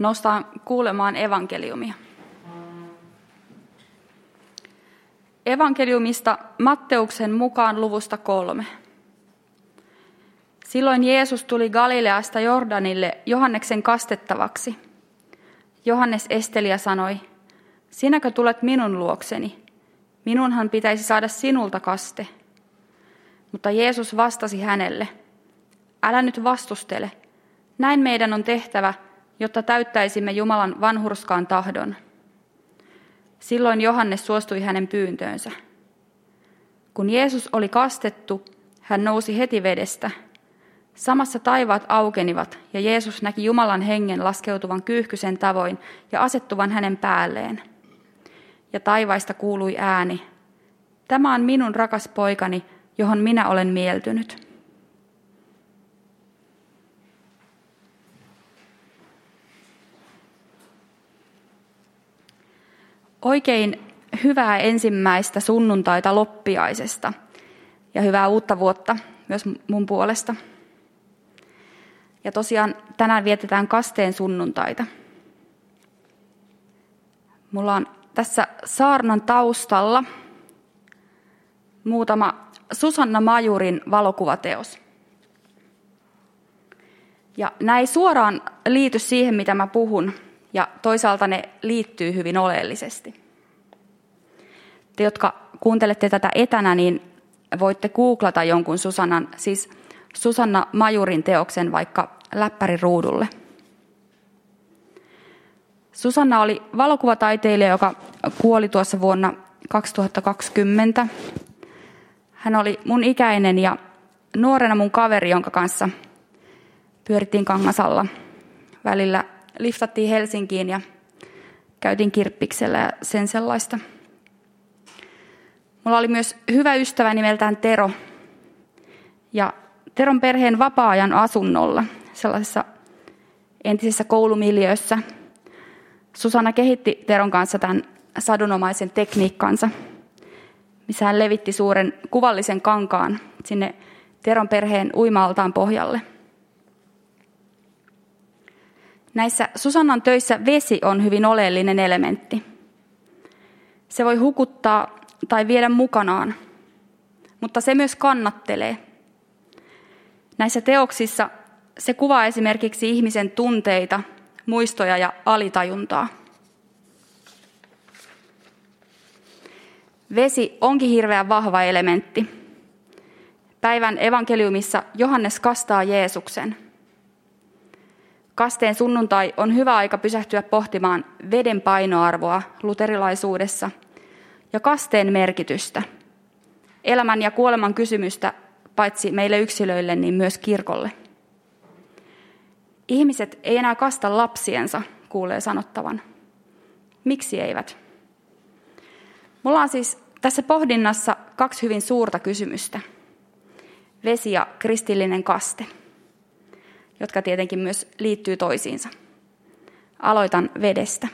Nostaan kuulemaan evankeliumia. Evankeliumista Matteuksen mukaan luvusta kolme. Silloin Jeesus tuli Galileasta Jordanille Johanneksen kastettavaksi. Johannes esteli ja sanoi, sinäkö tulet minun luokseni? Minunhan pitäisi saada sinulta kaste. Mutta Jeesus vastasi hänelle, älä nyt vastustele. Näin meidän on tehtävä, jotta täyttäisimme Jumalan vanhurskaan tahdon. Silloin Johannes suostui hänen pyyntöönsä. Kun Jeesus oli kastettu, hän nousi heti vedestä. Samassa taivaat aukenivat ja Jeesus näki Jumalan hengen laskeutuvan kyyhkysen tavoin ja asettuvan hänen päälleen. Ja taivaista kuului ääni, tämä on minun rakas poikani, johon minä olen mieltynyt. Oikein hyvää ensimmäistä sunnuntaita loppiaisesta ja hyvää uutta vuotta myös mun puolesta. Ja tosiaan tänään vietetään kasteen sunnuntaita. Mulla on tässä saarnan taustalla muutama Susanna Majurin valokuvateos. Ja ei suoraan liity siihen, mitä mä puhun, ja toisaalta ne liittyy hyvin oleellisesti. Te, jotka kuuntelette tätä etänä, niin voitte googlata jonkun Susannan, siis Susanna Majurin teoksen vaikka läppärin ruudulle. Susanna oli valokuvataiteilija, joka kuoli tuossa vuonna 2020. Hän oli mun ikäinen ja nuorena mun kaveri, jonka kanssa pyörittiin Kangasalla. Välillä liftattiin Helsinkiin ja käytiin kirppiksellä ja sen sellaista. Mulla oli myös hyvä ystävä nimeltään Tero. Ja Teron perheen vapaa-ajan asunnolla, sellaisessa entisessä koulumiljöössä, Susanna kehitti Teron kanssa tämän sadunomaisen tekniikkansa, missä hän levitti suuren kuvallisen kankaan sinne Teron perheen uimaaltaan pohjalle. Näissä Susannan töissä vesi on hyvin oleellinen elementti. Se voi hukuttaa tai viedä mukanaan, mutta se myös kannattelee. Näissä teoksissa se kuvaa esimerkiksi ihmisen tunteita, muistoja ja alitajuntaa. Vesi onkin hirveän vahva elementti. Päivän evankeliumissa Johannes kastaa Jeesuksen. Kasteen sunnuntai on hyvä aika pysähtyä pohtimaan veden painoarvoa luterilaisuudessa ja kasteen merkitystä, elämän ja kuoleman kysymystä paitsi meille yksilöille, niin myös kirkolle. Ihmiset ei enää kasta lapsiensa, kuulee sanottavan. Miksi eivät? Mulla on siis tässä pohdinnassa kaksi hyvin suurta kysymystä. Vesi ja kristillinen kaste, jotka tietenkin myös liittyy toisiinsa. Aloitan vedestä.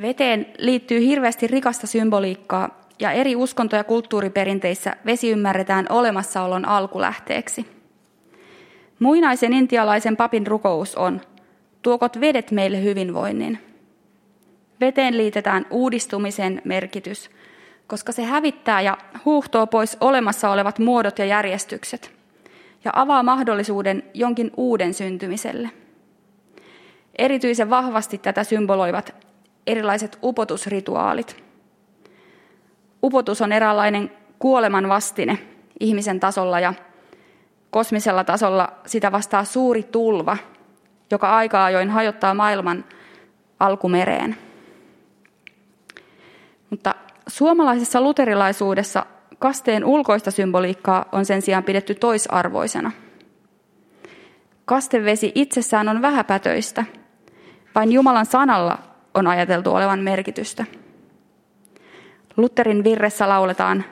Veteen liittyy hirveästi rikasta symboliikkaa ja eri uskonto- ja kulttuuriperinteissä vesi ymmärretään olemassaolon alkulähteeksi. Muinaisen intialaisen papin rukous on, tuokot vedet meille hyvinvoinnin. Veteen liitetään uudistumisen merkitys, koska se hävittää ja huuhtoo pois olemassa olevat muodot ja järjestykset ja avaa mahdollisuuden jonkin uuden syntymiselle. Erityisen vahvasti tätä symboloivat erilaiset upotusrituaalit – upotus on eräänlainen kuoleman vastine ihmisen tasolla ja kosmisella tasolla sitä vastaa suuri tulva, joka aika ajoin hajottaa maailman alkumereen. Mutta suomalaisessa luterilaisuudessa kasteen ulkoista symboliikkaa on sen sijaan pidetty toisarvoisena. Kastevesi itsessään on vähäpätöistä, vain Jumalan sanalla on ajateltu olevan merkitystä. Lutherin virressä lauletaan,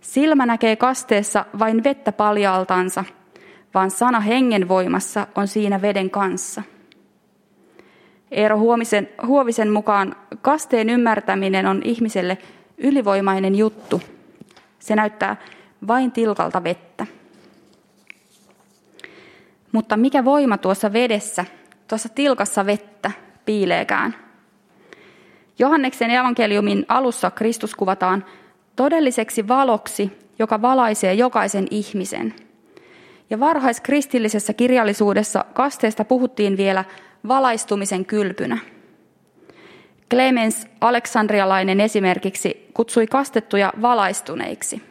Silmä näkee kasteessa vain vettä paljaaltansa, vaan sana hengen voimassa on siinä veden kanssa. Eero Huomisen, Huovisen mukaan kasteen ymmärtäminen on ihmiselle ylivoimainen juttu. Se näyttää vain tilkalta vettä. Mutta mikä voima tuossa vedessä, tuossa tilkassa vettä piileekään? Johanneksen evankeliumin alussa Kristus kuvataan todelliseksi valoksi, joka valaisee jokaisen ihmisen. Ja varhaiskristillisessä kirjallisuudessa kasteesta puhuttiin vielä valaistumisen kylpynä. Clemens Aleksandrialainen esimerkiksi kutsui kastettuja valaistuneiksi.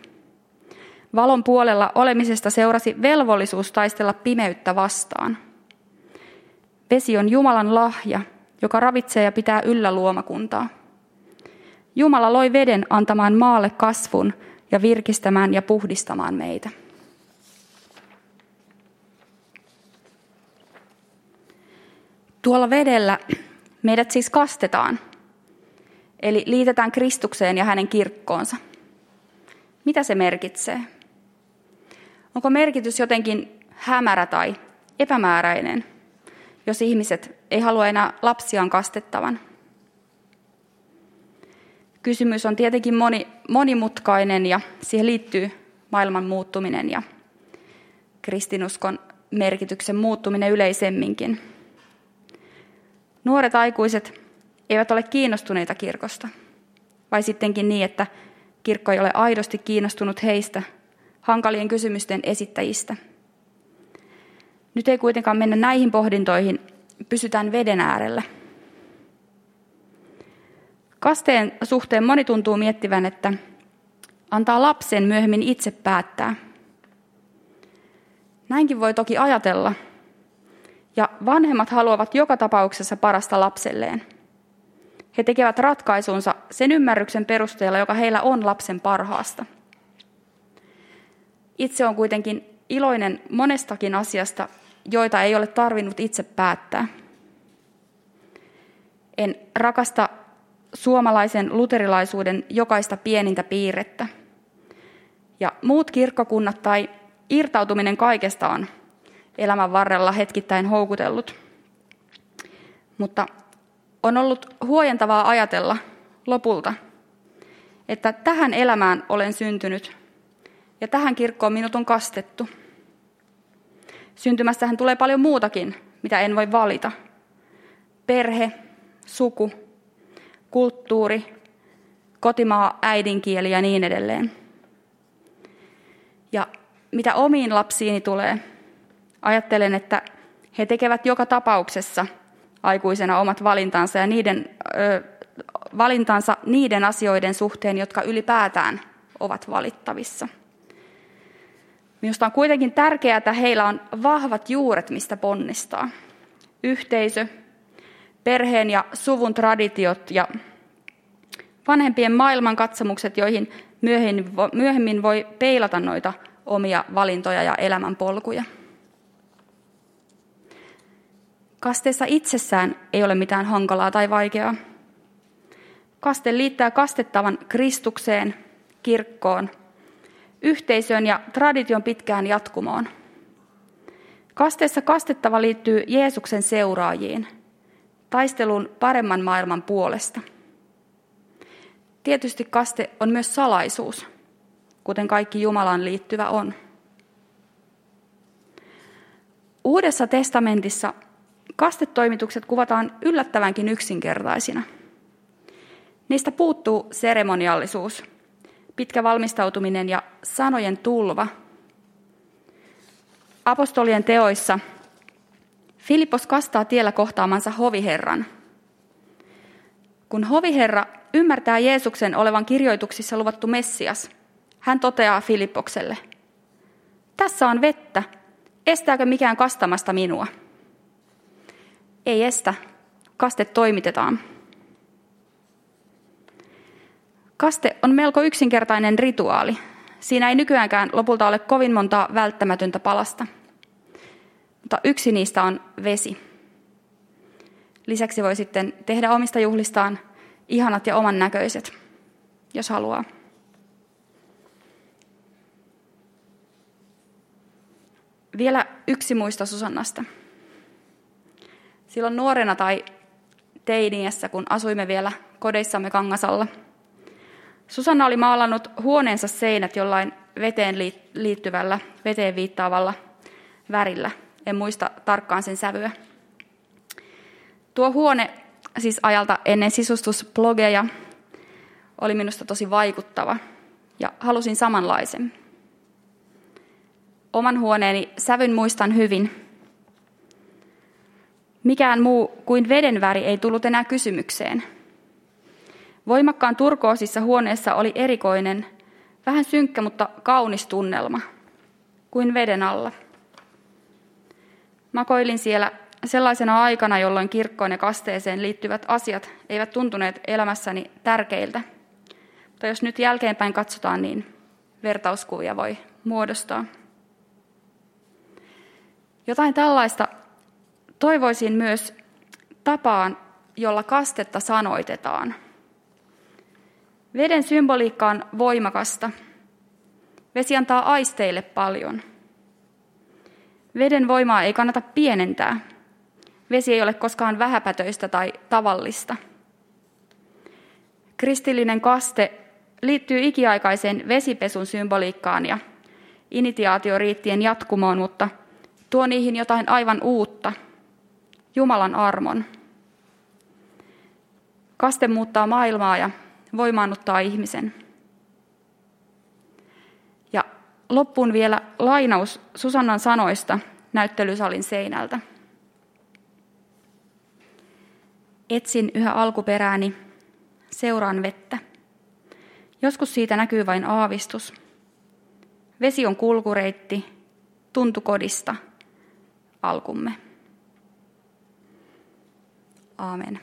Valon puolella olemisesta seurasi velvollisuus taistella pimeyttä vastaan. Vesi on Jumalan lahja, joka ravitsee ja pitää yllä luomakuntaa. Jumala loi veden antamaan maalle kasvun ja virkistämään ja puhdistamaan meitä. Tuolla vedellä meidät siis kastetaan, eli liitetään Kristukseen ja hänen kirkkoonsa. Mitä se merkitsee? Onko merkitys jotenkin hämärä tai epämääräinen, jos ihmiset ei halua enää lapsiaan kastettavan? Kysymys on tietenkin moni, monimutkainen ja siihen liittyy maailman muuttuminen ja kristinuskon merkityksen muuttuminen yleisemminkin. Nuoret aikuiset eivät ole kiinnostuneita kirkosta, vai sittenkin niin, että kirkko ei ole aidosti kiinnostunut heistä, hankalien kysymysten esittäjistä. Nyt ei kuitenkaan mennä näihin pohdintoihin, pysytään veden äärellä. Kasteen suhteen moni tuntuu miettivän, että antaa lapsen myöhemmin itse päättää. Näinkin voi toki ajatella, ja vanhemmat haluavat joka tapauksessa parasta lapselleen. He tekevät ratkaisunsa sen ymmärryksen perusteella, joka heillä on lapsen parhaasta. Itse on kuitenkin iloinen monestakin asiasta, joita ei ole tarvinnut itse päättää. En rakasta suomalaisen luterilaisuuden jokaista pienintä piirrettä. Ja muut kirkkokunnat tai irtautuminen kaikesta on elämän varrella hetkittäin houkutellut. Mutta on ollut huojentavaa ajatella lopulta, että tähän elämään olen syntynyt ja tähän kirkkoon minut on kastettu. Syntymässähän tulee paljon muutakin, mitä en voi valita. Perhe, suku, kulttuuri, kotimaa, äidinkieli ja niin edelleen. Ja mitä omiin lapsiini tulee, ajattelen, että he tekevät joka tapauksessa aikuisena omat valintansa ja niiden, ö, valintansa niiden asioiden suhteen, jotka ylipäätään ovat valittavissa. Minusta on kuitenkin tärkeää, että heillä on vahvat juuret, mistä ponnistaa. Yhteisö, perheen ja suvun traditiot ja vanhempien maailmankatsomukset, joihin myöhemmin voi peilata noita omia valintoja ja elämänpolkuja. Kasteessa itsessään ei ole mitään hankalaa tai vaikeaa. Kaste liittää kastettavan Kristukseen, kirkkoon, yhteisöön ja tradition pitkään jatkumoon. Kasteessa kastettava liittyy Jeesuksen seuraajiin, taisteluun paremman maailman puolesta. Tietysti kaste on myös salaisuus, kuten kaikki Jumalaan liittyvä on. Uudessa testamentissa Kastetoimitukset kuvataan yllättävänkin yksinkertaisina. Niistä puuttuu seremoniallisuus, pitkä valmistautuminen ja sanojen tulva. Apostolien teoissa Filippos kastaa tiellä kohtaamansa hoviherran. Kun hoviherra ymmärtää Jeesuksen olevan kirjoituksissa luvattu Messias, hän toteaa Filippokselle, tässä on vettä, estääkö mikään kastamasta minua? Ei estä. Kaste toimitetaan. Kaste on melko yksinkertainen rituaali. Siinä ei nykyäänkään lopulta ole kovin monta välttämätöntä palasta. Mutta yksi niistä on vesi. Lisäksi voi sitten tehdä omista juhlistaan ihanat ja oman näköiset, jos haluaa. Vielä yksi muisto Susannasta. Silloin nuorena tai teiniässä, kun asuimme vielä kodeissamme Kangasalla. Susanna oli maalannut huoneensa seinät jollain veteen liittyvällä, veteen viittaavalla värillä, en muista tarkkaan sen sävyä. Tuo huone, siis ajalta ennen sisustusblogeja, oli minusta tosi vaikuttava ja halusin samanlaisen. Oman huoneeni sävyn muistan hyvin. Mikään muu kuin veden väri ei tullut enää kysymykseen. Voimakkaan turkoosissa huoneessa oli erikoinen, vähän synkkä, mutta kaunis tunnelma, kuin veden alla. Makoilin siellä sellaisena aikana, jolloin kirkkoon ja kasteeseen liittyvät asiat eivät tuntuneet elämässäni tärkeiltä. Mutta jos nyt jälkeenpäin katsotaan, niin vertauskuvia voi muodostaa. Jotain tällaista toivoisin myös tapaan, jolla kastetta sanoitetaan. Veden symboliikka on voimakasta. Vesi antaa aisteille paljon. Veden voimaa ei kannata pienentää. Vesi ei ole koskaan vähäpätöistä tai tavallista. Kristillinen kaste liittyy ikiaikaiseen vesipesun symboliikkaan ja initiaatioriittien jatkumoon, mutta tuo niihin jotain aivan uutta, Jumalan armon. Kaste muuttaa maailmaa ja voimaannuttaa ihmisen. Ja loppuun vielä lainaus Susannan sanoista näyttelysalin seinältä. Etsin yhä alkuperääni, seuraan vettä. Joskus siitä näkyy vain aavistus. Vesi on kulkureitti, tuntukodista, alkumme. Amen.